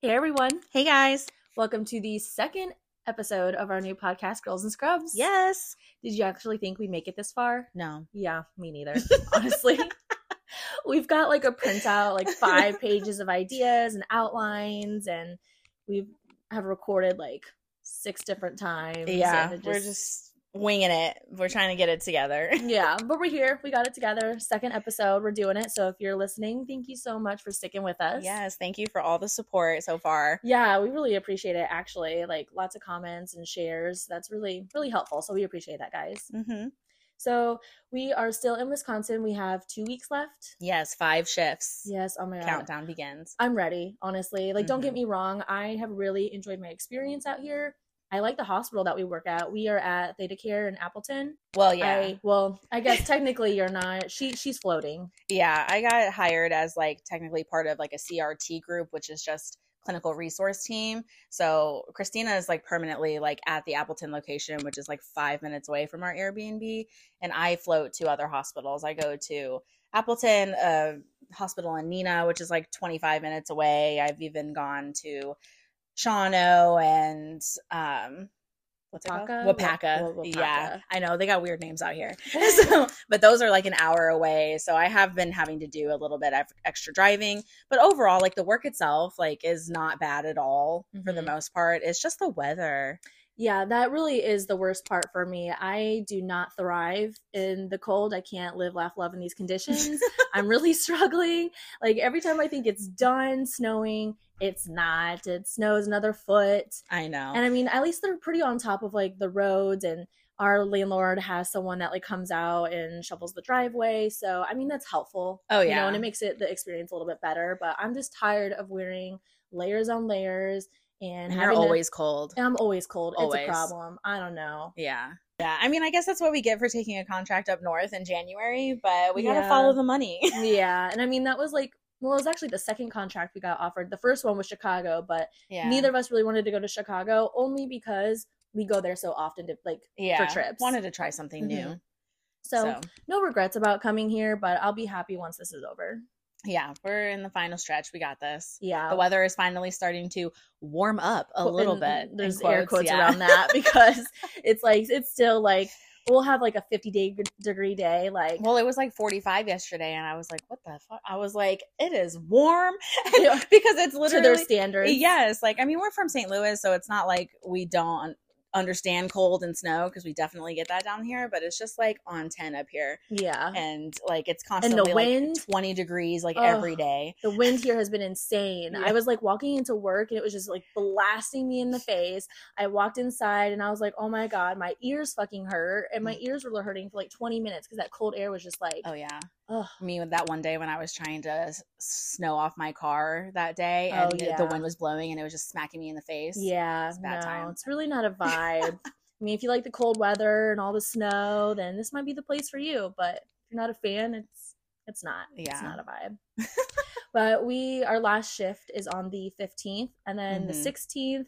Hey everyone, Hey guys. welcome to the second episode of our new podcast, Girls and Scrubs. Yes. Did you actually think we'd make it this far? No. Yeah, me neither, honestly. We've got like a printout, like five pages of ideas and outlines, and we have recorded like six different times. Yeah. it We're just winging it. We're trying to get it together. yeah, but we're here. We got it together. Second episode, we're doing it. So if you're listening, thank you so much for sticking with us. yes. Thank you for all the support so far. Yeah, we really appreciate it actually. Like lots of comments and shares. That's really, really helpful. So we appreciate that, guys. Mm-hmm. So we are still in Wisconsin. We have two weeks left. Yes. Five shifts. Yes, oh my god. Countdown begins. I'm ready, honestly. Like, don't get Mhm. me wrong. I have really enjoyed my experience out here. I like the hospital that we work at. We are at ThedaCare in Appleton. Well, yeah. I, well, I guess technically you're not. She she's floating. yeah. I got hired as like technically part of like a CRT group, which is just clinical resource team. So Christina is like permanently like at the Appleton location, which is like five minutes away from our Airbnb. And I float to other hospitals. I go to Appleton, a hospital in Neenah, which is like 25 minutes away. I've even gone to Shawano and um what's it called? Waupaca? Waupaca. Yeah, I know they got weird names out here. so, but those are like an hour away. So I have been having to do a little bit of extra driving. But overall, like the work itself, like is not bad at all for the Mhm. most part. It's just the weather. Yeah, that really is the worst part for me. I do not thrive in the cold. I can't live, laugh, love in these conditions. I'm really struggling. Like every time I think it's done snowing, it's not. It snows another foot. I know. And I mean, at least they're pretty on top of like the roads and our landlord has someone that like comes out and shovels the driveway. So, I mean, that's helpful. Oh, You know, yeah. and it makes it the experience a little bit better, but I'm just tired of wearing layers on layers and and you're always cold. I'm always cold. It's Always. a problem. I don't know. Yeah. Yeah. I mean, I guess that's what we get for taking a contract up north in January, but we got to follow the money. yeah, and I mean that was like well, it was actually the second contract we got offered. The first one was Chicago, but yeah. neither of us really wanted to go to Chicago only because we go there so often to like yeah. for trips. Wanted to try something new. Mhm. so, no regrets about coming here, but I'll be happy once this is over. Yeah, we're in the final stretch. We got this. Yeah. The weather is finally starting to warm up a little and bit. There's air quotes yeah. around that because it's like it's still like we'll have like a 50 day degree day like Well, it was like 45 yesterday, and I was like, "What the fuck?" I was like, "It is warm," because it's to literally their standards. Yes, like I mean, we're from St. Louis, so it's not like we don't understand cold and snow because we definitely get that down here. But it's just like on 10 up here, Yeah. and like it's constantly the wind? like 20 degrees like every day. The wind here has been insane. Yeah. I was like walking into work and it was just like blasting me in the face. I walked inside and I was like, oh my God, my ears fucking hurt. And my ears were hurting for like 20 minutes because that cold air was just like, Mm. Oh yeah, ugh. me with that one day when I was trying to snow off my car that day, Oh, and the- yeah. the wind was blowing and it was just smacking me in the face. Yeah, It's bad no, time. it's really not a vibe. I mean, if you like the cold weather and all the snow, then this might be the place for you. But if you're not a fan, it's it's not. Yeah. It's not a vibe. but we our last shift is on the 15th, and then the Mhm. 16th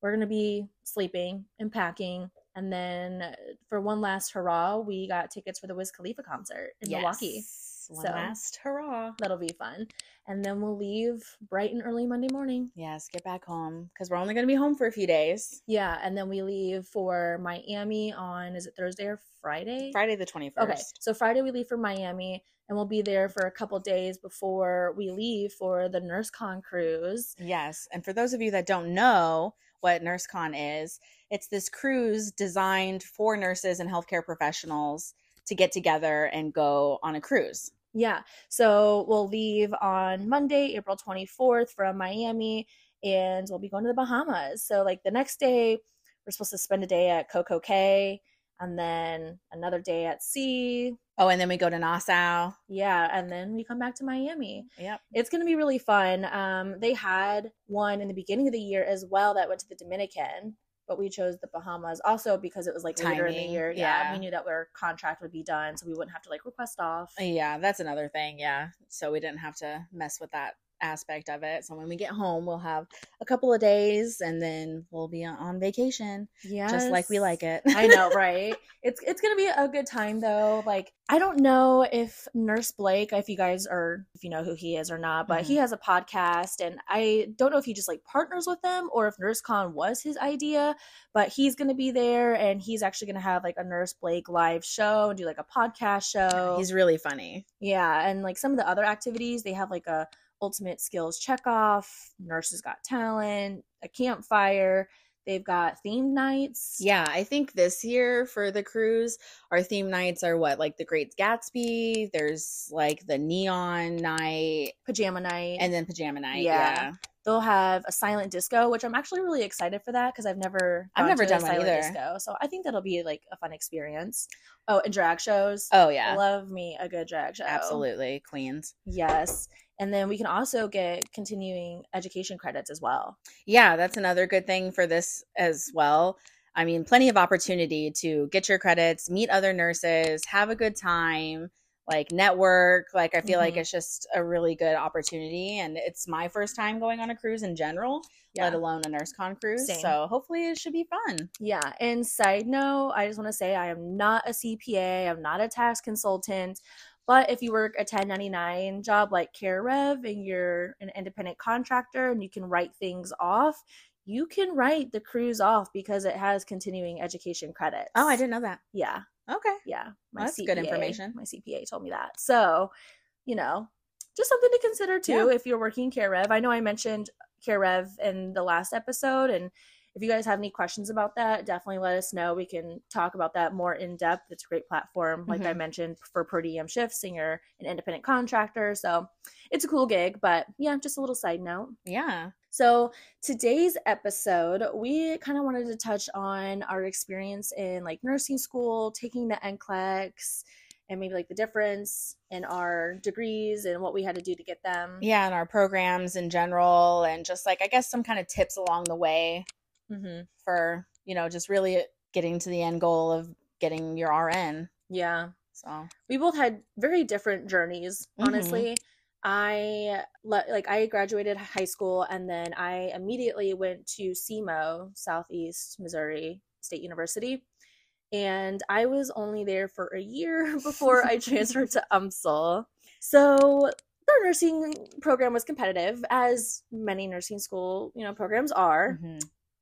we're gonna be sleeping and packing. And then uh, for one last hurrah, we got tickets for the Wiz Khalifa concert in Milwaukee. One So- last hurrah. That'll be fun. And then we'll leave bright and early Monday morning. Yes, get back home because we're only going to be home for a few days. Yeah, and then we leave for Miami on is it Thursday or Friday? Friday the 21st. Okay, so Friday we leave for Miami, and we'll be there for a couple days before we leave for the NurseCon cruise. Yes. And for those of you that don't know what NurseCon is, it's this cruise designed for nurses and healthcare professionals to get together and go on a cruise. Yeah, so we'll leave on Monday, April twenty fourth from Miami, and we'll be going to the Bahamas. So like the next day, we're supposed to spend a day at Coco Cay, and then another day at sea. Oh, and then we go to Nassau. Yeah, and then we come back to Miami. Yep. It's going to be really fun. Um, they had one in the beginning of the year as well that went to the Dominican, but we chose the Bahamas also because it was like later in the year. Yeah, yeah. we knew that our contract would be done, so we wouldn't have to like request off. Yeah, that's another thing. Yeah. So we didn't have to mess with that aspect of it. So when we get home, we'll have a couple of days and then we'll be on- on vacation Yeah. just like we like it. I know, right? It's it's gonna be a good time though. Like I don't know if Nurse Blake, if you guys are if you know who he is or not, but he mm-hmm. has a podcast and I don't know if he just like partners with them or if NurseCon was his idea, but he's gonna be there and he's actually gonna have like a Nurse Blake live show and do like a podcast show. He's really funny. yeah, and like some of the other activities, they have like a ultimate skills check off, nurses got talent, a campfire. They've got themed nights. Yeah, I think this year for the cruise, our theme nights are what, like the Great Gatsby. There's like the neon night, pajama night. and then pajama night. Yeah. Yeah, they'll have a silent disco, which I'm actually really excited for that because I've never I've never to a done silent either. disco. So I think that'll be like a fun experience. Oh, and drag shows. Oh yeah, love me a good drag show. absolutely, Queens. Yes. And then we can also get continuing education credits as well. Yeah, that's another good thing for this as well. I mean, plenty of opportunity to get your credits, meet other nurses, have a good time, like network. Like, I feel like Mhm. it's just a really good opportunity. And it's my first time going on a cruise in general, let alone a NurseCon cruise. Same. So hopefully it should be fun. Yeah. And side note, I just want to say I am not a CPA, I'm not a tax consultant. But if you work a 1099 job like CareRev and you're an independent contractor and you can write things off, you can write the cruise off because it has continuing education credits. Oh, I didn't know that. Yeah. Okay. Yeah. Well, that's good information. My CPA told me that. So, you know, just something to consider too Yeah. if you're working CareRev. I know I mentioned CareRev in the last episode, and if you guys have any questions about that, definitely let us know. We can talk about that more in depth. It's a great platform, like I Mhm. mentioned, for per diem shifts, and you're an independent contractor. So it's a cool gig, but yeah, just a little side note. Yeah. So, today's episode, we kind of wanted to touch on our experience in like nursing school, taking the NCLEX, and maybe like the difference in our degrees and what we had to do to get them. Yeah. And our programs in general, and just like, I guess, some kind of tips along the way hmm for, you know, just really getting to the end goal of getting your RN. Yeah. So, We both had very different journeys, Mhm. honestly. I le- like I graduated high school and then I immediately went to SEMO, Southeast Missouri State University. And I was only there for a year before I transferred to UMSL. So their nursing program was competitive, as many nursing school, you know, programs are. mhm.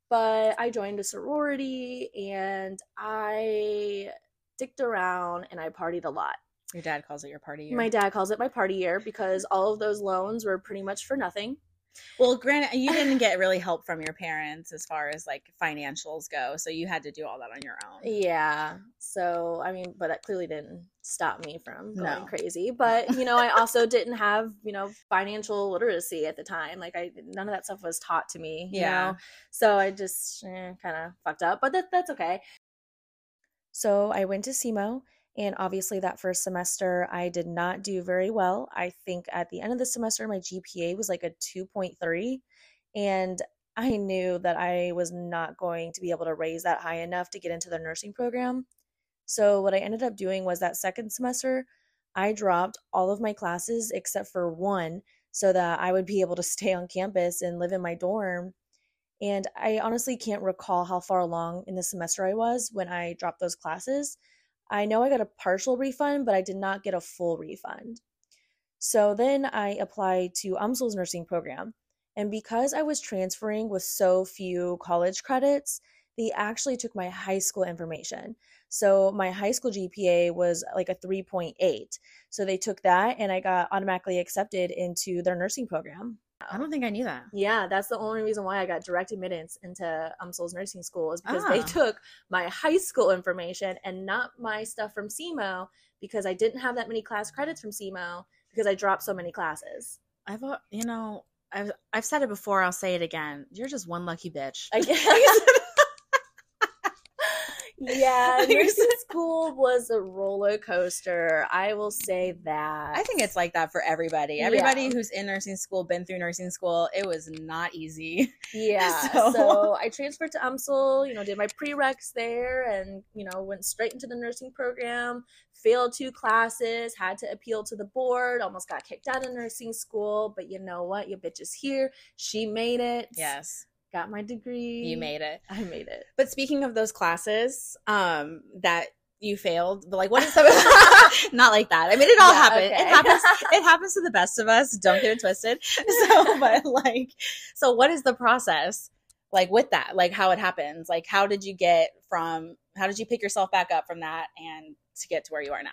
But I joined a sorority and I dicked around and I partied a lot. your dad calls it your party year. My dad calls it my party year because all of those loans were pretty much for nothing. Well, granted, you didn't get really help from your parents as far as like financials go, so you had to do all that on your own. Yeah. So, I mean, but that clearly didn't stop me from going No. crazy. But, you know, I also didn't have, you know, financial literacy at the time. Like, I, none of that stuff was taught to me, you Yeah. know? So I just eh, kind of fucked up, but that, that's okay. So I went to SEMO. And obviously, that first semester, I did not do very well. I think at the end of the semester, my GPA was like a 2.3. And I knew that I was not going to be able to raise that high enough to get into the nursing program. So, what I ended up doing was that second semester, I dropped all of my classes except for one so that I would be able to stay on campus and live in my dorm. And I honestly can't recall how far along in the semester I was when I dropped those classes. I know I got a partial refund, but I did not get a full refund. So then I applied to UMSL's nursing program. And because I was transferring with so few college credits, they actually took my high school information. So my high school GPA was like a 3.8. So they took that and I got automatically accepted into their nursing program. I don't think I knew that. Yeah, that's the only reason why I got direct admittance into UMSL's nursing school is because they Ah. took my high school information and not my stuff from SEMO because I didn't have that many class credits from SEMO because I dropped so many classes. I've, al- you know, I've I've said it before. I'll say it again. You're just one lucky bitch. I guess. Yeah, nursing school was a roller coaster. I will say that. I think it's like that for everybody. Yeah. Everybody who's in nursing school, been through nursing school, it was not easy. Yeah. So- So, I transferred to UMSL, you know, did my prereqs there and, you know, went straight into the nursing program, failed two classes, had to appeal to the board, almost got kicked out of nursing school. But you know what? Your bitch is here. She made it. Yes, Got my degree. you made it. I made it. But speaking of those classes, um, that you failed, but like, what is some? not like that. I mean, it all Yeah, happened. okay. It happens. It happens to the best of us. Don't get it twisted. So, but like, so what is the process? Like with that, like how it happens, like how did you get from, how did you pick yourself back up from that and to get to where you are now?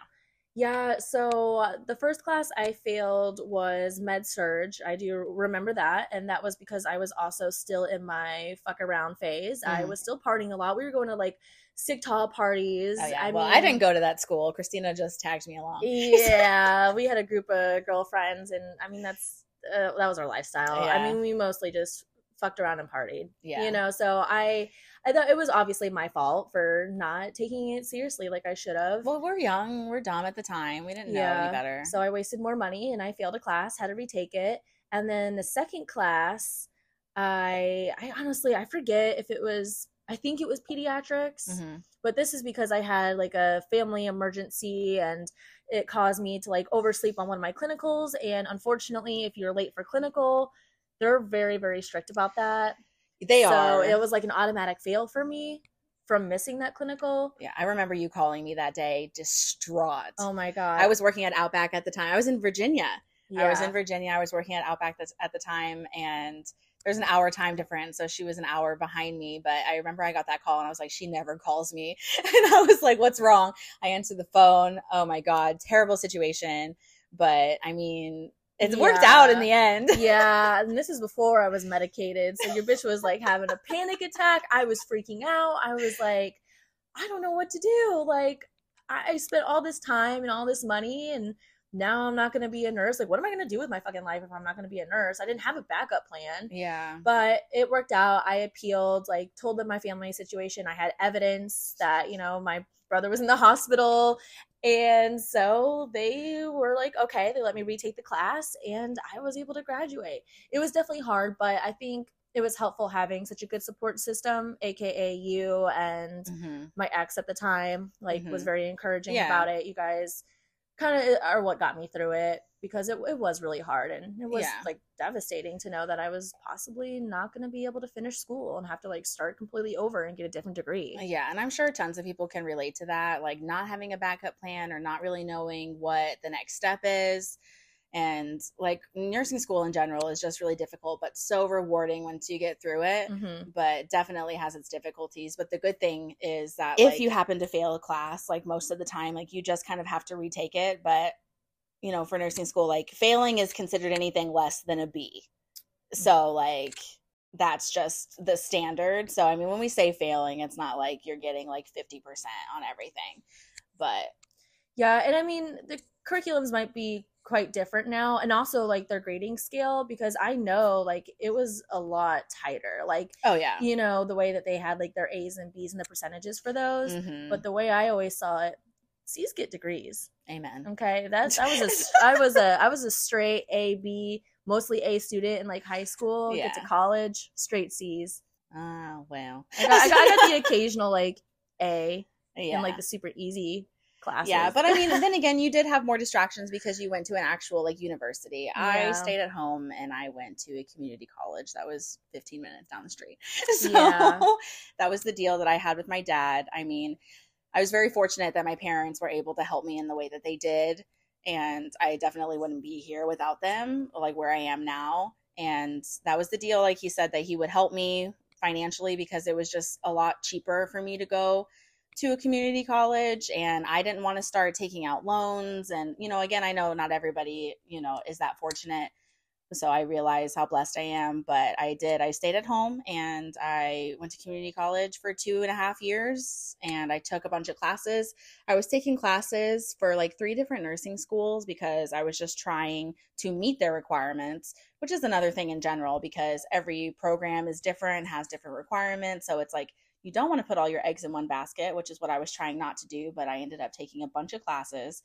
Yeah, so uh, the first class I failed was med surg. I do remember that, and that was because I was also still in my fuck around phase. I Mhm. was still partying a lot. We were going to like Sig Tau parties. Oh yeah. I well, mean, I didn't go to that school. Christina just tagged me along. Yeah, we had a group of girlfriends, and I mean that's uh, that was our lifestyle. Yeah. I mean, we mostly just fucked around and partied. Yeah. you know. So I, I thought it was obviously my fault for not taking it seriously like I should have. Well, we're young. We're dumb at the time. We didn't know any better. So I wasted more money and I failed a class, had to retake it. And then the second class, I I honestly I forget if it was I think it was pediatrics, Mhm. but this is because I had like a family emergency and it caused me to like oversleep on one of my clinicals and unfortunately if you're late for clinical, they're very very strict about that. They so are. So it was like an automatic fail for me from missing that clinical. yeah, I remember you calling me that day, distraught. Oh my god. I was working at Outback at the time. I was in Virginia. Yeah. I was in Virginia. I was working at Outback at the time, and there's an hour time difference, so she was an hour behind me. But I remember I got that call, and I was like, "She never calls me," and I was like, "What's wrong?" I answered the phone. Oh my god, terrible situation. But I mean, it worked out in the end. yeah, and this is before I was medicated. So your bitch was like having a panic attack. I was freaking out. I was like, I don't know what to do. Like, I I spent all this time and all this money, and now I'm not going to be a nurse. Like, what am I going to do with my fucking life if I'm not going to be a nurse? I didn't have a backup plan. Yeah. But it worked out. I appealed, like, told them my family situation. I had evidence that, you know, my brother was in the hospital. And so they were like, okay, they let me retake the class and I was able to graduate. It was definitely hard, but I think it was helpful having such a good support system, aka you and Mhm. my ex at the time, like was Mhm. very encouraging Yeah. about it. You guys kind of are what got me through it because it, it was really hard and it was Yeah. like devastating to know that I was possibly not going to be able to finish school and have to like start completely over and get a different degree. Uh, yeah, and I'm sure tons of people can relate to that, like not having a backup plan or not really knowing what the next step is. And like nursing school in general is just really difficult, but so rewarding once you get through it. hmm But definitely has its difficulties. But the good thing is that if you happen to fail a class, like most of the time, like you just kind of have to retake it. But you know, for nursing school, like failing is considered anything less than a B. So like that's just the standard. So I mean, when we say failing, it's not like you're getting like 50% on everything. But Yeah, and I mean the curriculums might be quite different now and also like their grading scale because I know like it was a lot tighter. Like oh yeah. you know the way that they had like their A's and B's and the percentages for those, Mhm. but the way I always saw it, C's get degrees. Amen. Okay, that's I was a I was a I was a straight A B mostly A student in like high school. Get to Yeah. college, straight C's. Oh, wow I got, I got, I got the occasional like A yeah. in like the super easy classes. Yeah, but I mean, then again, you did have more distractions because you went to an actual like university. I stayed at home and I went to a community college that was 15 minutes down the street. So Yeah. that was the deal that I had with my dad. I mean, I was very fortunate that my parents were able to help me in the way that they did. And I definitely wouldn't be here without them, like where I am now. And that was the deal. Like he said, that he would help me financially because it was just a lot cheaper for me to go to a community college and I didn't want to start taking out loans and you know again I know not everybody you know is that fortunate. So I realize how blessed I am but I did. I stayed at home and I went to community college for two and a half years and I took a bunch of classes. I was taking classes for like three different nursing schools because I was just trying to meet their requirements which is another thing in general because every program is different has different requirements. So it's like you don't want to put all your eggs in one basket, which is what I was trying not to do, but I ended up taking a bunch of classes.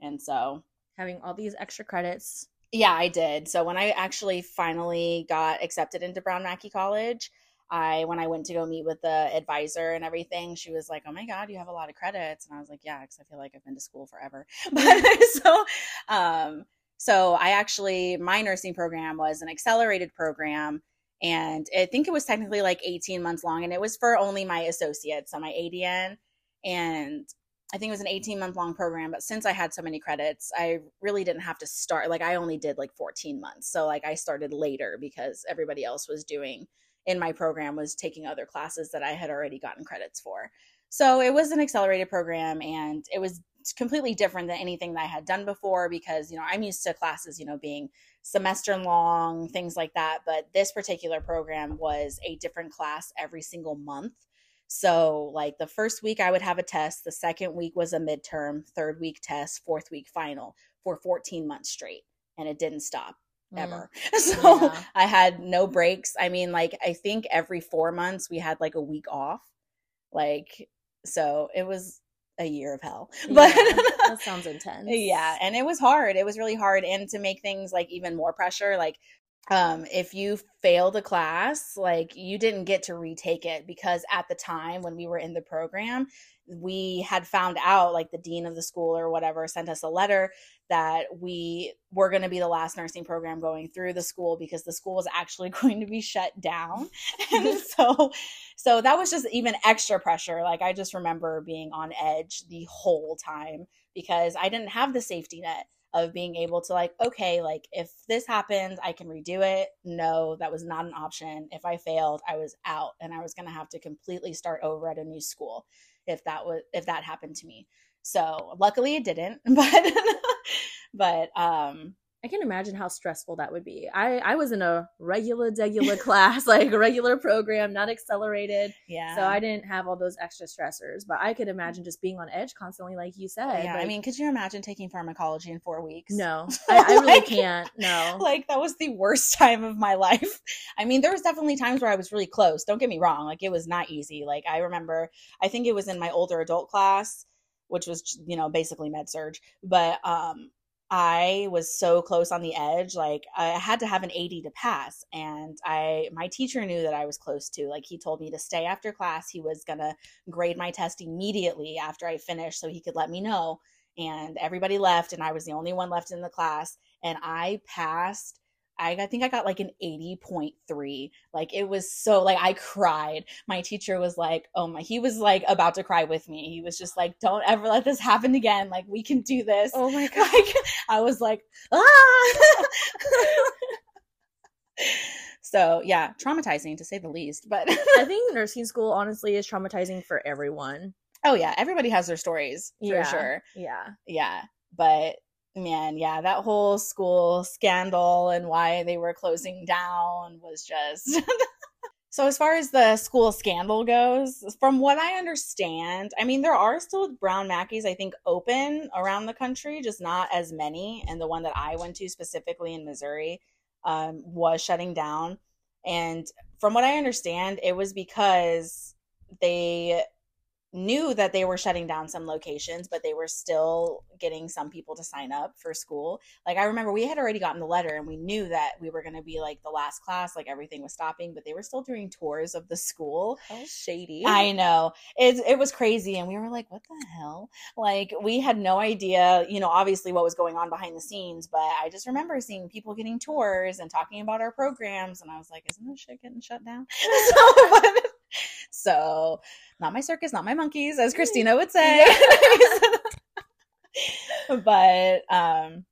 And so Having all these extra credits. yeah, I did. So when I actually finally got accepted into Brown Mackie College, I when I went to go meet with the advisor and everything, she was like, "Oh my god, you have a lot of credits," and I was like, "Yeah," because I feel like I've been to school forever. But so, um, so I actually my nursing program was an accelerated program, and I think it was technically like eighteen months long, and it was for only my associates, so my ADN, and I think it was an 18 month long program, but since I had so many credits, I really didn't have to start. Like I only did like 14 months. So like I started later because everybody else was doing in my program was taking other classes that I had already gotten credits for. So it was an accelerated program and it was completely different than anything that I had done before because, you know, I'm used to classes, you know, being semester long, things like that. But this particular program was a different class every single month. So, like the first week, I would have a test. The second week was a midterm, third week test, fourth week final for 14 months straight. And it didn't stop Mm. ever. So Yeah. I had no breaks. I mean, like, I think every four months we had like a week off. Like, so it was a year of hell. But Yeah, that sounds intense. yeah, and it was hard. It was really hard. And to make things like even more pressure, like, um, if you failed a class, like you didn't get to retake it because at the time when we were in the program, we had found out, like the dean of the school or whatever sent us a letter that we were going to be the last nursing program going through the school because the school was actually going to be shut down. and so so that was just even extra pressure. Like I just remember being on edge the whole time because I didn't have the safety net of being able to like okay like if this happens i can redo it no that was not an option if i failed i was out and i was going to have to completely start over at a new school if that was if that happened to me. So luckily it didn't but but um I can imagine how stressful that would be. I, I was in a regular, regular class, like a regular program, not accelerated. yeah So I didn't have all those extra stressors, but I could imagine just being on edge constantly, like you said. yeah i mean could you imagine taking pharmacology in four weeks no, I, I really can't. No. like that was the worst time of my life. I mean, there was definitely times where I was really close. Don't get me wrong, like it was not easy. Like I remember, I think it was in my older adult class, which was you know basically med surg, but um I was so close on the edge like I had to have an 80 to pass and I my teacher knew that I was close to like he told me to stay after class he was going to grade my test immediately after I finished so he could let me know and everybody left and I was the only one left in the class and I passed. I, I think I got like an 80.3. Like it was so like I cried. My teacher was like, "Oh my," he was like about to cry with me. He was just like, "Don't ever let this happen again. Like we can do this." Oh my Like I was like, "Ah!" so, yeah, traumatizing to say the least, but I think nursing school honestly is traumatizing for everyone. oh yeah, everybody has their stories for Yeah. sure. Yeah. yeah but man yeah that whole school scandal and why they were closing down was just so as far as the school scandal goes from what i understand i mean there are still brown mackies i think open around the country just not as many. And the one that i went to specifically in missouri um, was shutting down. And from what i understand it was because they knew that they were shutting down some locations, but they were still getting some people to sign up for school. Like I remember we had already gotten the letter and we knew that we were going to be like the last class, like everything was stopping, but they were still doing tours of the school. How shady. I know. It it was crazy and we were like, what the hell? Like we had no idea, you know, obviously what was going on behind the scenes, but I just remember seeing people getting tours and talking about our programs and I was like, isn't this shit getting shut down? so, but- so not my circus, not my monkeys, as Christina would say. but um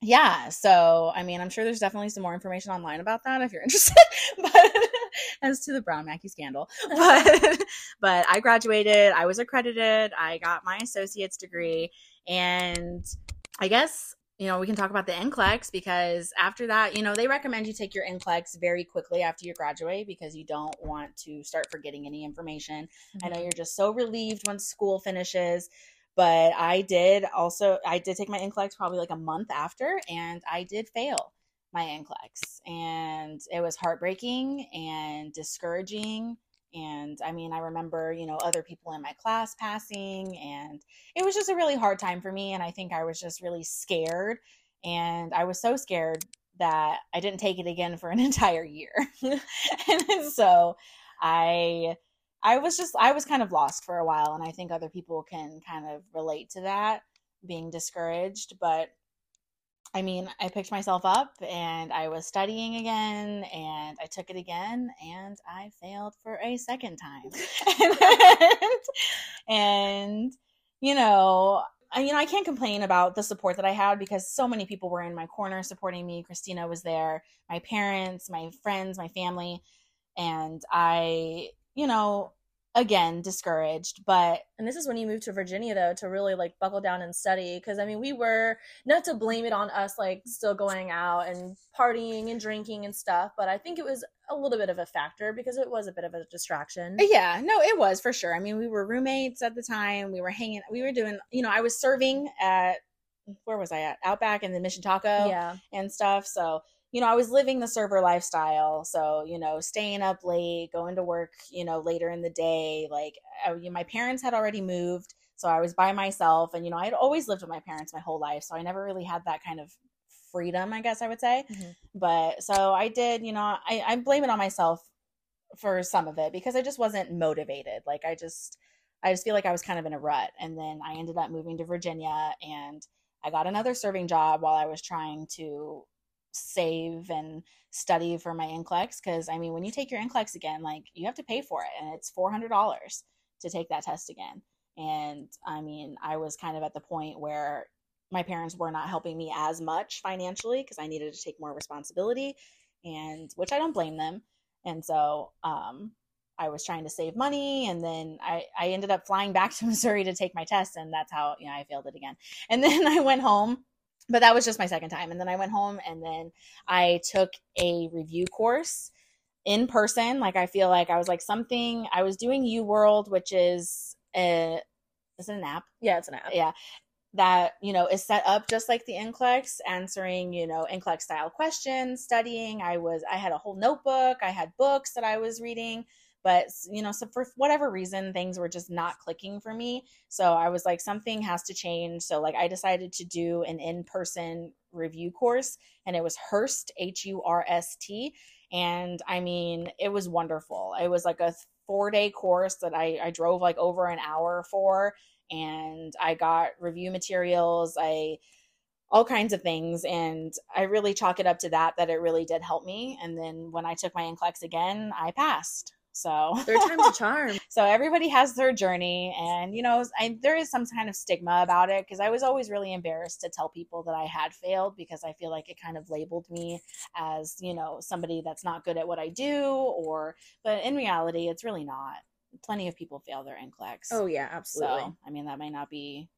yeah, so I mean, I'm sure there's definitely some more information online about that if you're interested. but as to the Brown Mackie scandal, but but I graduated, I was accredited, I got my associate's degree, and I guess you know we can talk about the NCLEX because after that, you know, they recommend you take your NCLEX very quickly after you graduate because you don't want to start forgetting any information. I know mm-hmm. you're just so relieved when school finishes, but I did also I did take my NCLEX probably like a month after, and I did fail my NCLEX, and it was heartbreaking and discouraging And I mean, I remember, you know, other people in my class passing, and it was just a really hard time for me. And I think I was just really scared. And I was so scared that I didn't take it again for an entire year. and so I I was just I was kind of lost for a while and I think other people can kind of relate to that being discouraged, but I mean, I picked myself up and I was studying again and I took it again and I failed for a second time. and, and, you know, I, you know, I can't complain about the support that I had because so many people were in my corner supporting me. Christina was there, my parents, my friends, my family, and I, you know, again discouraged but and this is when you moved to virginia though to really like buckle down and study because i mean we were not to blame it on us like still going out and partying and drinking and stuff but i think it was a little bit of a factor because it was a bit of a distraction. Uh, yeah. No it was for sure. I mean we were roommates at the time. We were hanging we were doing you know i was serving at where was i at? Outback and the mission taco yeah. and stuff so you know, I was living the server lifestyle. So, you know, staying up late, going to work, you know, later in the day. Like, I, you know, my parents had already moved. So I was by myself. And, you know, I had always lived with my parents my whole life. So I never really had that kind of freedom, I guess I would say. Mm-hmm. But so I did, you know, I, I blame it on myself for some of it because I just wasn't motivated. Like, I just, I just feel like I was kind of in a rut. And then I ended up moving to Virginia and I got another serving job while I was trying to save and study for my NCLEX because I mean, when you take your NCLEX again, like you have to pay for it, and it's four hundred dollars to take that test again. And I mean, I was kind of at the point where my parents were not helping me as much financially because I needed to take more responsibility, and which I don't blame them. And so, um, I was trying to save money, and then I I ended up flying back to Missouri to take my test, and that's how you know I failed it again. And then I went home but that was just my second time. And then I went home and then I took a review course in person. Like I feel like I was like something I was doing UWorld, which is a is it an app? Yeah, it's an app. Yeah. That, you know, is set up just like the NCLEX, answering, you know, NCLEX style questions, studying. I was I had a whole notebook, I had books that I was reading but you know so for whatever reason things were just not clicking for me. So i was like something has to change. So like i decided to do an in-person review course and it was hurst h-u-r-s-t and i mean it was wonderful. It was like a four day course that I, I drove like over an hour for and i got review materials i all kinds of things and i really chalk it up to that that it really did help me and then when i took my NCLEX again i passed so third time's a charm. so everybody has their journey, and you know, I, there is some kind of stigma about it because I was always really embarrassed to tell people that I had failed because I feel like it kind of labeled me as you know somebody that's not good at what I do, or but in reality, it's really not. Plenty of people fail their NCLEX. Oh yeah, absolutely. So, I mean, that might not be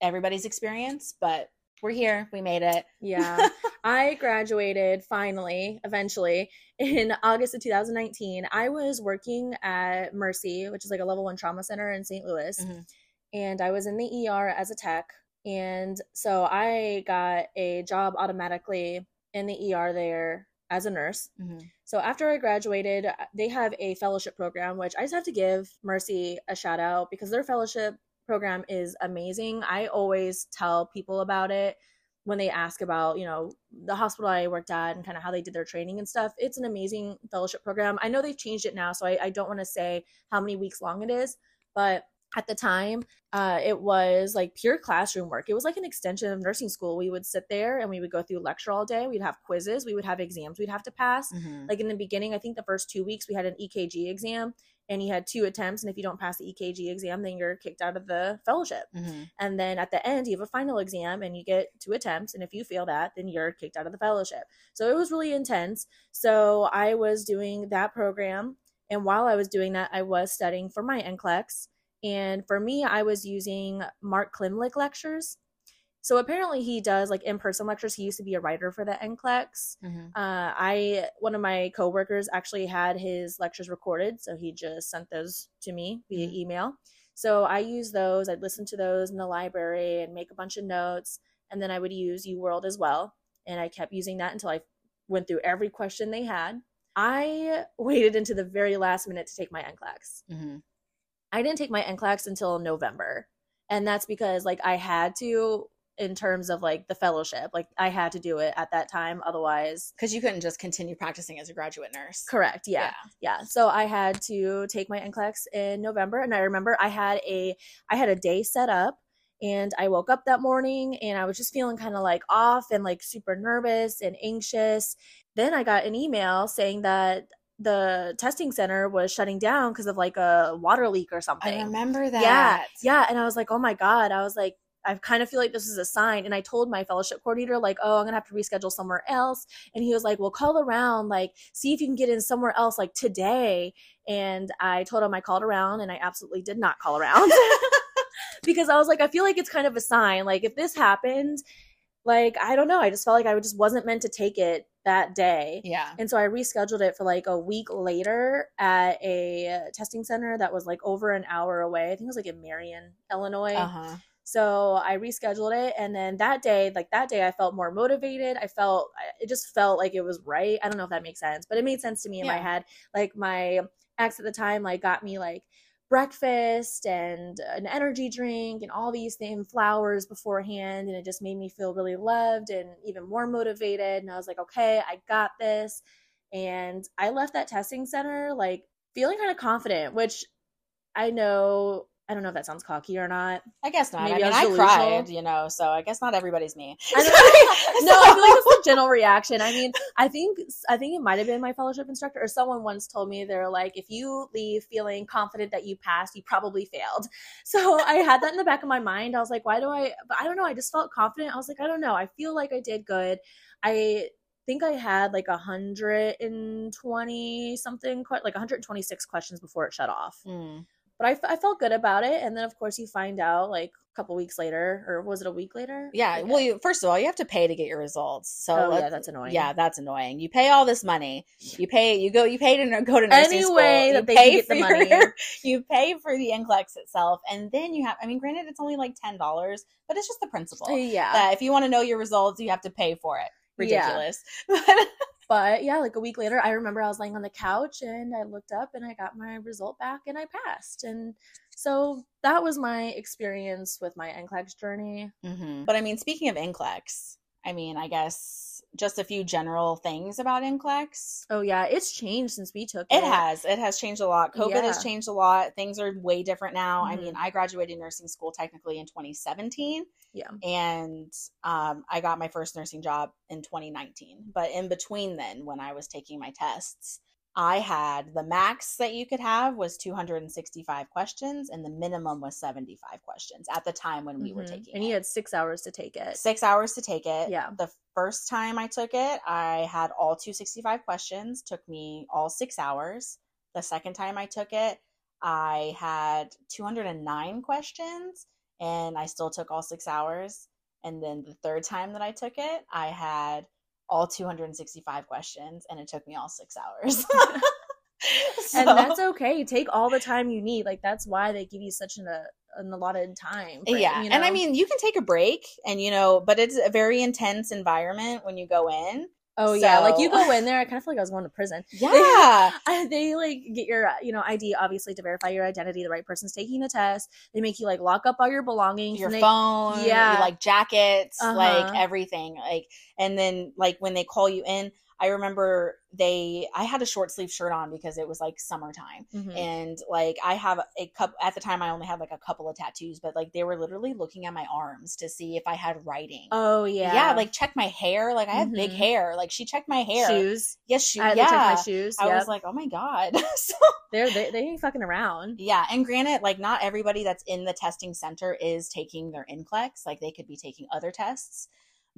everybody's experience, but we're here. We made it. Yeah. I graduated finally, eventually, in August of 2019. I was working at Mercy, which is like a level one trauma center in St. Louis. Mm-hmm. And I was in the ER as a tech. And so I got a job automatically in the ER there as a nurse. Mm-hmm. So after I graduated, they have a fellowship program, which I just have to give Mercy a shout out because their fellowship program is amazing. I always tell people about it when they ask about, you know, the hospital I worked at and kind of how they did their training and stuff. It's an amazing fellowship program. I know they've changed it now, so I, I don't want to say how many weeks long it is, but at the time uh, it was like pure classroom work it was like an extension of nursing school we would sit there and we would go through lecture all day we'd have quizzes we would have exams we'd have to pass mm-hmm. like in the beginning i think the first two weeks we had an ekg exam and you had two attempts and if you don't pass the ekg exam then you're kicked out of the fellowship. Mm-hmm. and then at the end you have a final exam and you get two attempts and if you fail that then you're kicked out of the fellowship. So it was really intense. So i was doing that program and while i was doing that i was studying for my NCLEX. And for me i was using mark klimek lectures so apparently he does like in-person lectures. He used to be a writer for the NCLEX. Mm-hmm. Uh, I one of my coworkers actually had his lectures recorded, so he just sent those to me via mm-hmm. email. So I use those. I'd listen to those in the library and make a bunch of notes, and then I would use UWorld as well. And I kept using that until I went through every question they had. I waited into the very last minute to take my NCLEX. hmm I didn't take my NCLEX until November. And that's because like I had to in terms of like the fellowship. Like I had to do it at that time otherwise Because you couldn't just continue practicing as a graduate nurse. correct. Yeah. Yeah. So I had to take my NCLEX in November and I remember I had a I had a day set up and I woke up that morning and I was just feeling kind of like off and like super nervous and anxious. Then I got an email saying that the testing center was shutting down because of like a water leak or something. I remember that. Yeah, yeah. And I was like, oh my God. I was like, I kind of feel like this is a sign. And I told my fellowship coordinator, like, oh, I'm gonna have to reschedule somewhere else. And he was like, well, call around, like, see if you can get in somewhere else, like today. And I told him I called around, and I absolutely did not call around because I was like, I feel like it's kind of a sign. Like, if this happened, like, I don't know. I just felt like I just wasn't meant to take it that day. Yeah. And so I rescheduled it for like a week later at a testing center that was like over an hour away. I think it was like in Marion, Illinois. Uh huh. So I rescheduled it. And then that day, like that day, I felt more motivated. I felt, it just felt like it was right. I don't know if that makes sense, but it made sense to me in my Yeah. head. Like my ex at the time, like got me like breakfast and an energy drink and all these things, flowers beforehand. And it just made me feel really loved and even more motivated. And I was like, okay, I got this. And I left that testing center like feeling kind of confident, which I know, I don't know if that sounds cocky or not. I guess not. Maybe I mean, I cried, you know, so I guess not everybody's me. I no, I feel like that's a general reaction. I mean, I think I think it might have been my fellowship instructor or someone once told me they're like, if you leave feeling confident that you passed, you probably failed. So I had that in the back of my mind. I was like, why do I? But I don't know. I just felt confident. I was like, I don't know. I feel like I did good. I think I had like a hundred and twenty something, que- like 126 questions before it shut off Mm. But I, f- I felt good about it and then of course you find out like a couple weeks later or was it a week later Yeah. Well, you first of all, you have to pay to get your results. So Oh, yeah, that's annoying. Yeah, that's annoying. You pay all this money. You pay. You go. You pay to go to nursing Any school. way you that they pay the money. your- you pay for the NCLEX itself, and then you have. I mean, granted, it's only like ten dollars, but it's just the principle uh, yeah that if you want to know your results, you have to pay for it. Yeah. Ridiculous. but yeah like a week later i remember i was laying on the couch and i looked up and i got my result back and i passed and so that was my experience with my NCLEX journey Mhm. But I mean, speaking of NCLEX, I mean, I guess just a few general things about NCLEX. oh yeah it's changed since we took it It has. It has changed a lot. COVID has changed a lot. Things are way different now. I Mhm. mean, I graduated nursing school technically in 2017. Yeah. And um, I got my first nursing job in 2019. But in between then, when I was taking my tests, I had the max that you could have was 265 questions, and the minimum was 75 questions at the time when we were Mhm. taking and it. you had six hours to take it six hours to take it. Yeah. The first time I took it, I had all 265 questions, took me all six hours. The second time I took it, I had 209 questions and I still took all six hours. And then the third time that I took it, I had all 265 questions and it took me all six hours. and that's okay take all the time you need like that's why they give you such an, uh, an allotted time yeah you and i mean you can take a break and you know but it's a very intense environment when you go in Oh yeah, like you go in there. I kind of feel like I was going to prison. yeah I, they like get your uh, you know ID obviously to verify your identity. The right person's taking the test. They make you like lock up all your belongings. your and they, phone yeah. like jackets like Uh-huh. everything like and then like when they call you in i remember they i had a short sleeve shirt on because it was like summertime Mhm. and like i have a couple at the time i only had like a couple of tattoos but like they were literally looking at my arms to see if i had writing Oh yeah, yeah like check my hair like i have big Mhm. hair like she checked my hair shoes. yes she I yeah my shoes. i was like oh my god so they're they, they ain't fucking around. yeah, and granted, like not everybody that's in the testing center is taking their NCLEX. Like they could be taking other tests.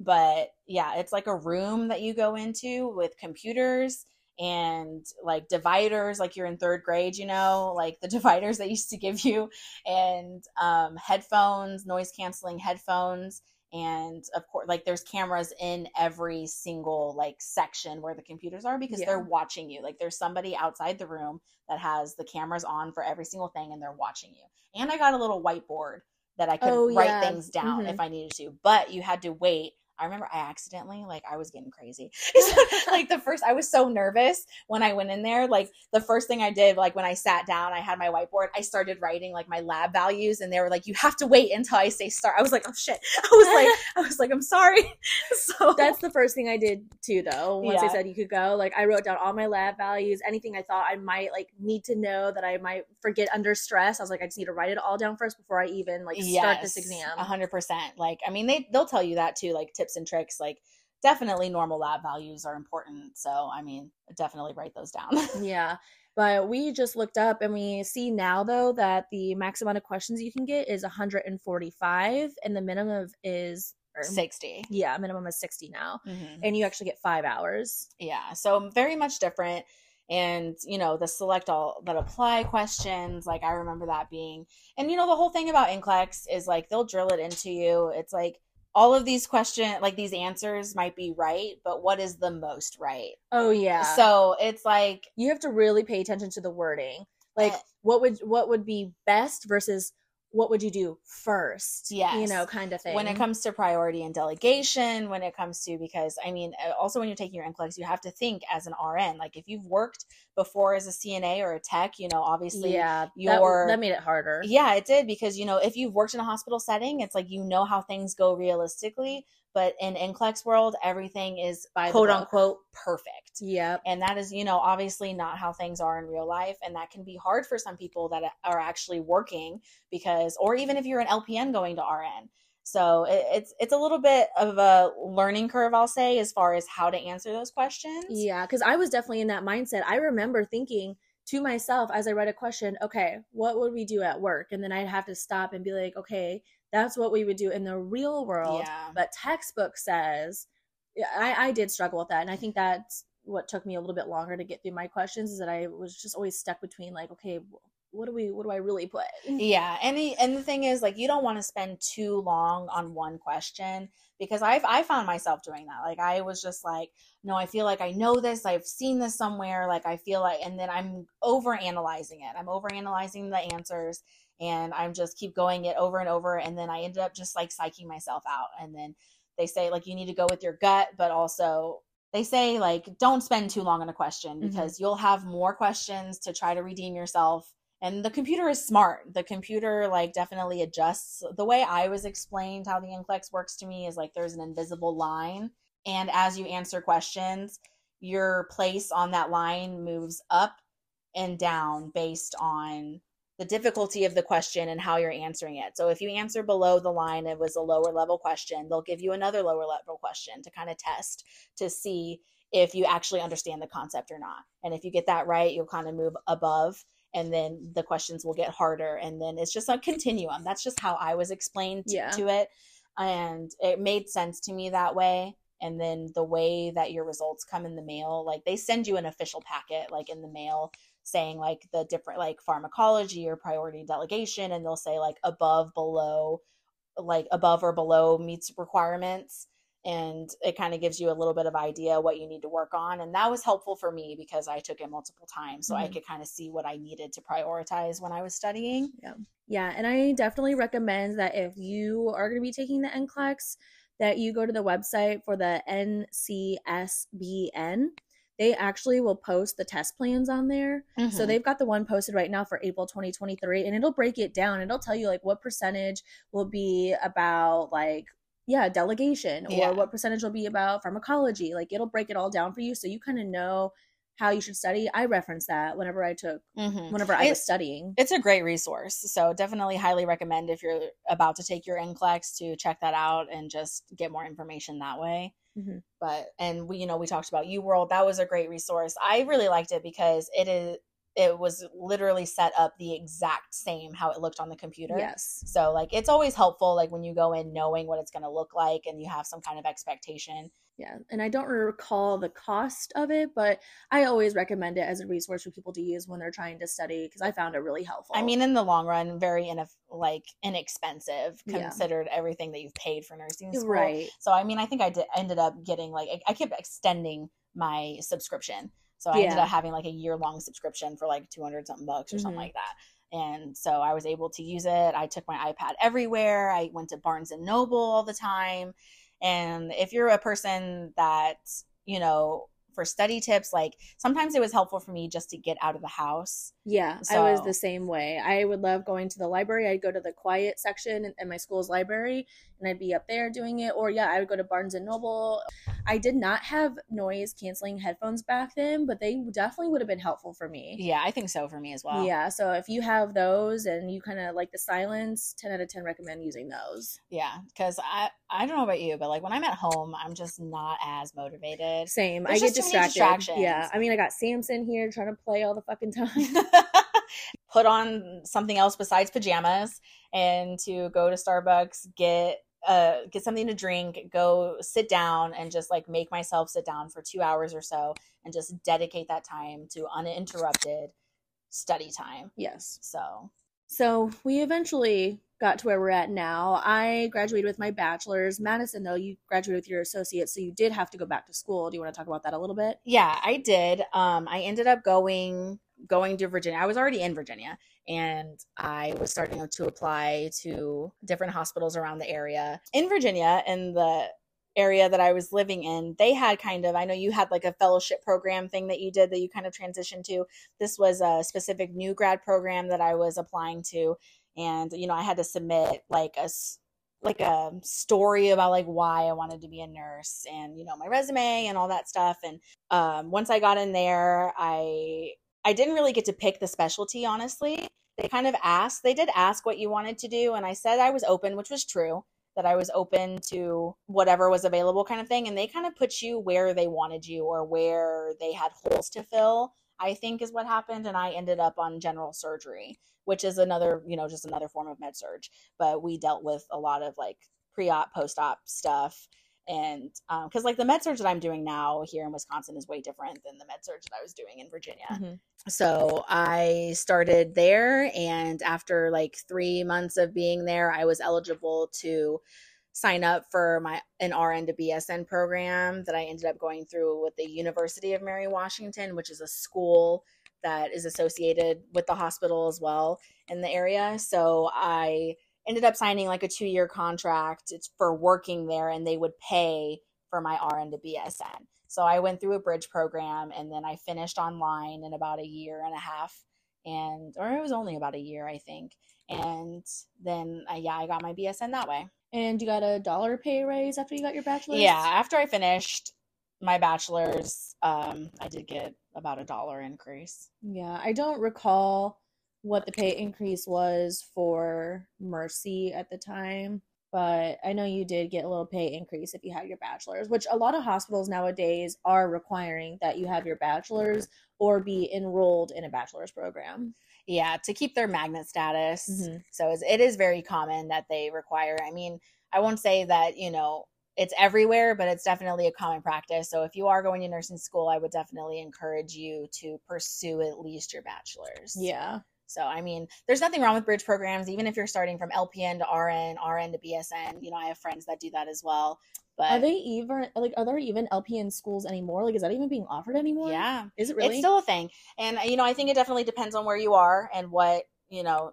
But yeah, it's like a room that you go into with computers and like dividers, like you're in third grade, you know, like the dividers they used to give you, and um, headphones, noise canceling headphones. And of course, like there's cameras in every single like section where the computers are because Yeah. they're watching you. Like there's somebody outside the room that has the cameras on for every single thing and they're watching you. And I got a little whiteboard that I could Oh, write yeah. thing down Mhm. if I needed to. But you had to wait. I remember I accidentally like I was getting crazy. like the first I was so nervous when I went in there. Like the first thing I did, like when I sat down, I had my whiteboard, I started writing like my lab values and they were like, you have to wait until I say start. I was like, oh shit. I was like, I was like, I'm sorry. So That's the first thing I did too, though. Once Yeah. they said you could go, like I wrote down all my lab values, anything I thought I might like need to know that I might forget under stress. I was like, I just need to write it all down first before I even like start this exam. A hundred percent. Like, I mean, they they'll tell you that too, like tips and tricks. Like, definitely normal lab values are important. So, I mean, definitely write those down. Yeah. But we just looked up and we see now though that the max amount of questions you can get is 145 and the minimum is or, 60 yeah, minimum is 60 now. Mhm. And you actually get 5 hours. Yeah. So very much different. And, you know, the select all that apply questions, like I remember that being, and, you know, the whole thing about NCLEX is like they'll drill it into you. It's like all of these questions, like these answers might be right, but what is the most right? Oh yeah. So it's like, you have to really pay attention to the wording. Like Eh. what would what would be best versus what would you do first? You know, kind of thing. when it comes to priority and delegation, when it comes to because I mean, also when you're taking your NCLEX, you have to think as an RN. Like if you've worked before as a CNA or a tech, you know, obviously, yeah, your- that, that made it harder. yeah, it did because you know if you've worked in a hospital setting, it's like you know how things go realistically. But in NCLEX world, everything is By the quote unquote perfect. Yeah. And that is, you know, obviously not how things are in real life. And that can be hard for some people that are actually working because, or even if you're an LPN going to RN. So it, it's it's a little bit of a learning curve, I'll say, as far as how to answer those questions. Yeah, because I was definitely in that mindset. I remember thinking to myself as I read a question, okay, what would we do at work? And then I'd have to stop and be like, okay, that's what we would do in the real world. Yeah. But textbook says, I, I did struggle with that. And I think that's what took me a little bit longer to get through my questions is that I was just always stuck between like, okay, what do we, what do I really put? Yeah, and the, and the thing is, like, you don't want to spend too long on one question because I've I found myself doing that. Like, I was just like, no, I feel like I know this, I've seen this somewhere. Like, I feel like, and then I'm over analyzing it. I'm over analyzing the answers, and I'm just keep going it over and over, and then I ended up just like psyching myself out. And then they say like you need to go with your gut, but also they say like don't spend too long on a question Mhm. because you'll have more questions to try to redeem yourself and the computer is smart the computer like definitely adjusts the way i was explained how the NCLEX works to me is like there's an invisible line and as you answer questions your place on that line moves up and down based on the difficulty of the question and how you're answering it. So if you answer below the line it was a lower level question they'll give you another lower level question to kind of test to see if you actually understand the concept or not. And if you get that right you'll kind of move above and then the questions will get harder and then it's just a continuum. That's just how i was explained to, Yeah. to it and it made sense to me that way. And then the way that your results come in the mail like they send you an official packet like in the mail saying like the different like pharmacology or priority delegation and they'll say like above below like above or below meets requirements and it kind of gives you a little bit of idea what you need to work on and that was helpful for me because i took it multiple times so i Mhm. could kind of see what i needed to prioritize when i was studying Yeah, Yeah. and I definitely recommend that if you are going to be taking the NCLEX, that you go to the website for the NCSBN. They actually will post the test plans on there. So Mhm. they've got the one posted right now for April 2023, and it'll break it down. It'll tell you like what percentage will be about like yeah delegation, or Yeah. what percentage will be about pharmacology. Like it'll break it all down for you, so you kind of know how you should study. I reference that whenever I took Mhm. whenever I was studying. it's a great resource so definitely highly recommend if you're about to take your NCLEX to check that out and just get more information that way Mhm. but and we you know we talked about UWorld. that was a great resource i really liked it because it is it was literally set up the exact same how it looked on the computer Yes. so like it's always helpful like when you go in knowing what it's going to look like and you have some kind of expectation Yeah, and I don't recall the cost of it, but I always recommend it as a resource for people to use when they're trying to study because I found it really helpful. i mean in the long run very in like inexpensive Yeah. considered everything that you've paid for nursing school right. So I mean, I think I did, ended up getting like I- I kept extending my subscription. So I ended up having like a year long subscription for like two hundred something bucks or something Mhm. like that. And so I was able to use it. I took my iPad everywhere. I went to Barnes and Noble all the time. And if you're a person that, you know, for study tips, like sometimes it was helpful for me just to get out of the house. Yeah, I was the same way. I would love going to the library. I'd go to the quiet section in, in my school's library and I'd be up there doing it. Or, yeah, I would go to Barnes and Noble. I did not have noise canceling headphones back then, but they definitely would have been helpful for me. Yeah, I think so for me as well. Yeah, so if you have those and you kind of like the silence, 10 out of 10 recommend using those. Yeah, because I I don't know about you, but like when I'm at home, I'm just not as motivated. Same. There's I get just too many distracted. Yeah. I mean, I got Samson here trying to play all the fucking time. Put on something else besides pajamas and to go to Starbucks, get uh get something to drink, go sit down and just like make myself sit down for 2 hours or so and just dedicate that time to uninterrupted study time. yes. So, So we eventually got to where we're at now. I graduated with my bachelor's. Madison, though, you graduated with your associate, so you did have to go back to school. Do you want to talk about that a little bit? yeah, I did. Um I ended up going going to Virginia. I was already in Virginia and I was starting to apply to different hospitals around the area. In Virginia, in the area that I was living in, they had kind of, I know you had like a fellowship program thing that you did that you kind of transitioned to. This was a specific new grad program that I was applying to. And, you know, I had to submit like a, like a story about like why I wanted to be a nurse and, you know, my resume and all that stuff. And um, once I got in there, I I didn't really get to pick the specialty, honestly. They kind of asked, they did ask what you wanted to do. And I said I was open, which was true, that I was open to whatever was available, kind of thing. And they kind of put you where they wanted you or where they had holes to fill, I think is what happened. And I ended up on general surgery, which is another, you know, just another form of med surg. But we dealt with a lot of like pre op, post op stuff and because like the med surg that i'm doing now here in wisconsin is way different than the med surg that i was doing in virginia Mhm. so i started there and after like three months of being there i was eligible to sign up for my an rn to bsn program that i ended up going through with the university of mary washington which is a school that is associated with the hospital as well in the area so i ended up signing like a two year contract it's for working there and they would pay for my RN to BSN. So I went through a bridge program and then I finished online in about a year and a half and or it was only about a year I think. And then uh, yeah, I got my BSN that way. And you got a dollar pay raise after you got your bachelor's? Yeah, after I finished my bachelor's, um I did get about a dollar increase. Yeah. I don't recall what the pay increase was for Mercy at the time, but I know you did get a little pay increase if you had your bachelor's, which a lot of hospitals nowadays are requiring that you have your bachelor's or be enrolled in a bachelor's program. Yeah, to keep their magnet status. Mhm. So it is very common that they require. I mean, I won't say that, you know, it's everywhere, but it's definitely a common practice. So if you are going to nursing school, I would definitely encourage you to pursue at least your bachelor's. Yeah. So, I mean, there's nothing wrong with bridge programs, even if you're starting from LPN to RN, RN to BSN. You know, I have friends that do that as well. But Are they even like are there even LPN schools anymore? Like is that even being offered anymore? yeah, Is it really? it's still a thing. And, you know, I think it definitely depends on where you are and what, you know,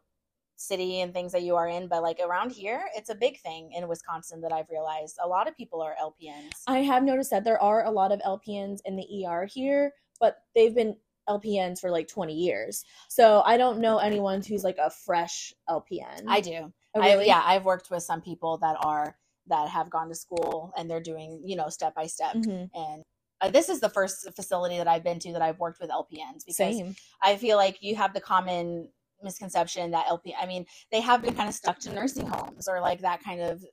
city and things that you are in. But like around here, it's a big thing in Wisconsin that I've realized. A lot of people are LPNs. I have noticed that there are a lot of LPNs in the ER here, but they've been LPNs for like 20 years. So I don't know anyone who's like a fresh LPN. I do. Oh, I, yeah, I've worked with some people that are that have gone to school and they're doing, you know, step by step. Mhm. And uh, this is the first facility that I've been to that I've worked with LPNs because Same. I feel like you have the common misconception that LP I mean, they have been kind of stuck to nursing homes or like that kind of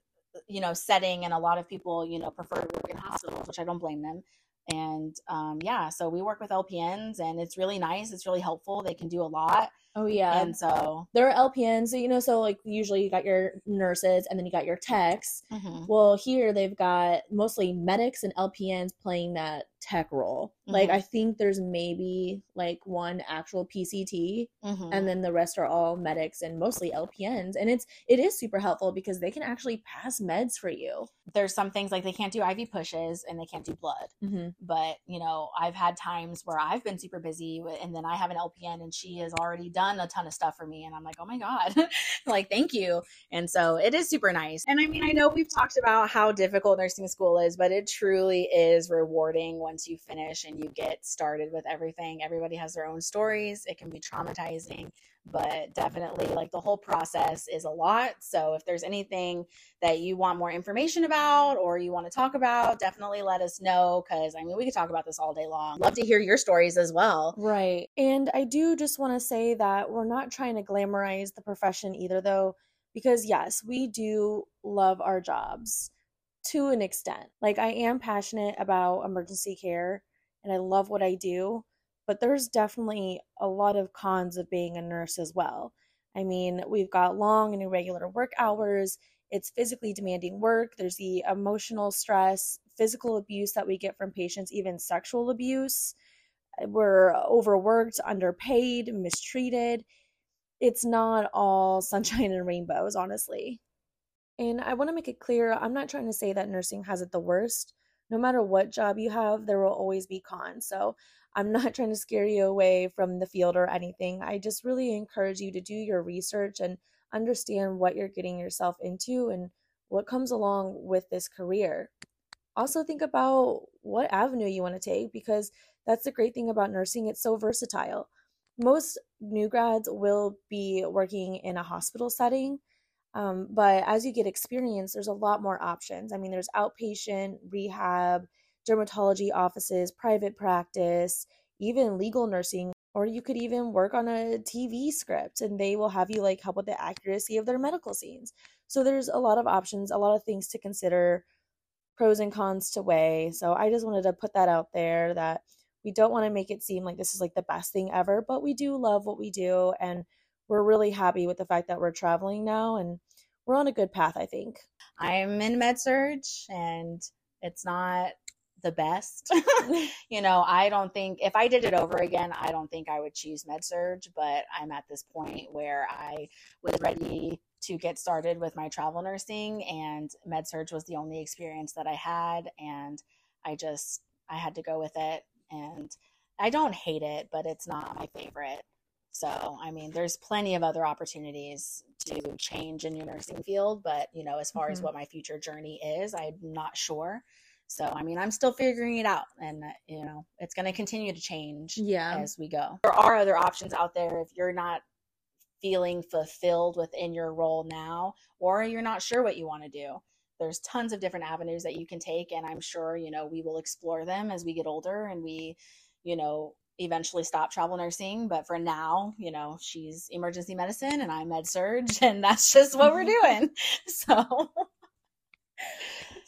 you know setting and a lot of people, you know, prefer to work in hospitals, which I don't blame them. And um yeah, so we work with LPNs and it's really nice, it's really helpful. They can do a lot. Oh yeah. And so there are LPNs, so you know, so like usually you got your nurses and then you got your techs. mhm. Well, here they've got mostly medics and LPNs playing that tech role. Like Mhm. I think there's maybe like one actual PCT Mhm. and then the rest are all medics and mostly LPNs. And it's it is super helpful because they can actually pass meds for you. there's some things like they can't do IV pushes and they can't do blood. Mm-hmm. But, you know, I've had times where I've been super busy and then I have an LPN and she has already done done a ton of stuff for me and i'm like oh my god like thank you. And so it is super nice. And i mean i know we've talked about how difficult nursing school is but it truly is rewarding once you finish and you get started with everything. Everybody has their own stories. It can be traumatizing but definitely like the whole process is a lot. So if there's anything that you want more information about or you want to talk about, definitely let us know because I mean, we could talk about this all day long. Love to hear your stories as well. Right. And I do just want to say that we're not trying to glamorize the profession either, though, because yes, we do love our jobs to an extent. Like, I am passionate about emergency care and I love what I do but there's definitely a lot of cons of being a nurse as well. I mean, we've got long and irregular work hours. It's physically demanding work. There's the emotional stress, physical abuse that we get from patients, even sexual abuse. We're overworked, underpaid, mistreated. It's not all sunshine and rainbows, honestly. And I want to make it clear I'm not trying to say that nursing has it the worst. No matter what job you have, there will always be cons. So I'm not trying to scare you away from the field or anything. I just really encourage you to do your research and understand what you're getting yourself into and what comes along with this career. Also, think about what avenue you want to take because that's the great thing about nursing. It's so versatile. Most new grads will be working in a hospital setting, um, but as you get experience, there's a lot more options. I mean, there's outpatient, rehab, dermatology offices, private practice, even legal nursing, or you could even work on a TV script and they will have you like help with the accuracy of their medical scenes. So there's a lot of options, a lot of things to consider, pros and cons to weigh. So I just wanted to put that out there that we don't want to make it seem like this is like the best thing ever, but we do love what we do and we're really happy with the fact that we're traveling now and we're on a good path, I think. I'm in med surg and it's not the best. you know, I don't think if I did it over again, I don't think I would choose med surg, but I'm at this point where I was ready to get started with my travel nursing and med surg was the only experience that I had and I just I had to go with it and I don't hate it, but it's not my favorite. So, I mean, there's plenty of other opportunities to change in your nursing field, but you know, as far mm-hmm. as what my future journey is, I'm not sure. So, I mean, I'm still figuring it out and, uh, you know, it's going to continue to change yeah. as we go. There are other options out there if you're not feeling fulfilled within your role now or you're not sure what you want to do. There's tons of different avenues that you can take and I'm sure, you know, we will explore them as we get older and we, you know, eventually stop travel nursing, but for now, you know, she's emergency medicine and I'm med surg and that's just what we're doing. So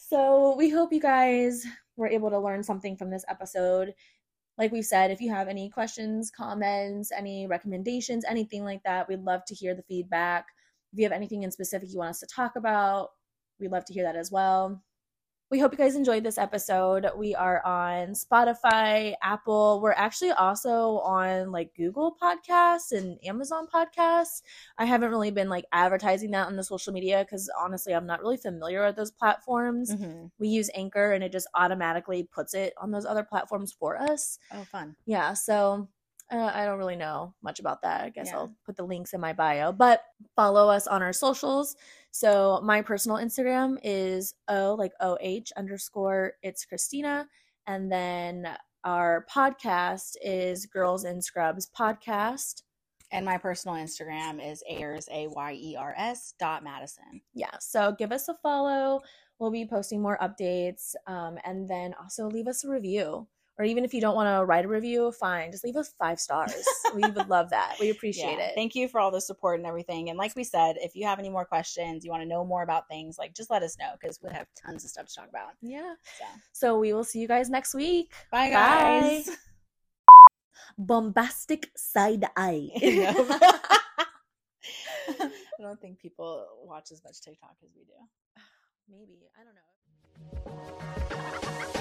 so we hope you guys were able to learn something from this episode. Like we said, if you have any questions, comments, any recommendations, anything like that, we'd love to hear the feedback. If you have anything in specific you want us to talk about, we'd love to hear that as well. We hope you guys enjoyed this episode. We are on Spotify, Apple. We're actually also on like Google Podcasts and Amazon Podcasts. I haven't really been like advertising that on the social media because honestly, I'm not really familiar with those platforms. Mm-hmm. We use Anchor and it just automatically puts it on those other platforms for us. Oh, fun. Yeah. So uh, I don't really know much about that. I guess yeah. I'll put the links in my bio, but follow us on our socials. So my personal Instagram is O like O H underscore it's Christina. And then our podcast is Girls in Scrubs Podcast. And my personal Instagram is Ayers, A Y E R S dot Madison. Yeah. So give us a follow. We'll be posting more updates. Um, and then also leave us a review or even if you don't want to write a review, fine. Just leave us five stars. we would love that. We appreciate yeah. it. Thank you for all the support and everything. And like we said, if you have any more questions, you want to know more about things, like just let us know because we have tons of stuff to talk about. Yeah. So, so we will see you guys next week. Bye, guys. Bye. Bombastic side eye. I don't think people watch as much TikTok as we do. Maybe. I don't know.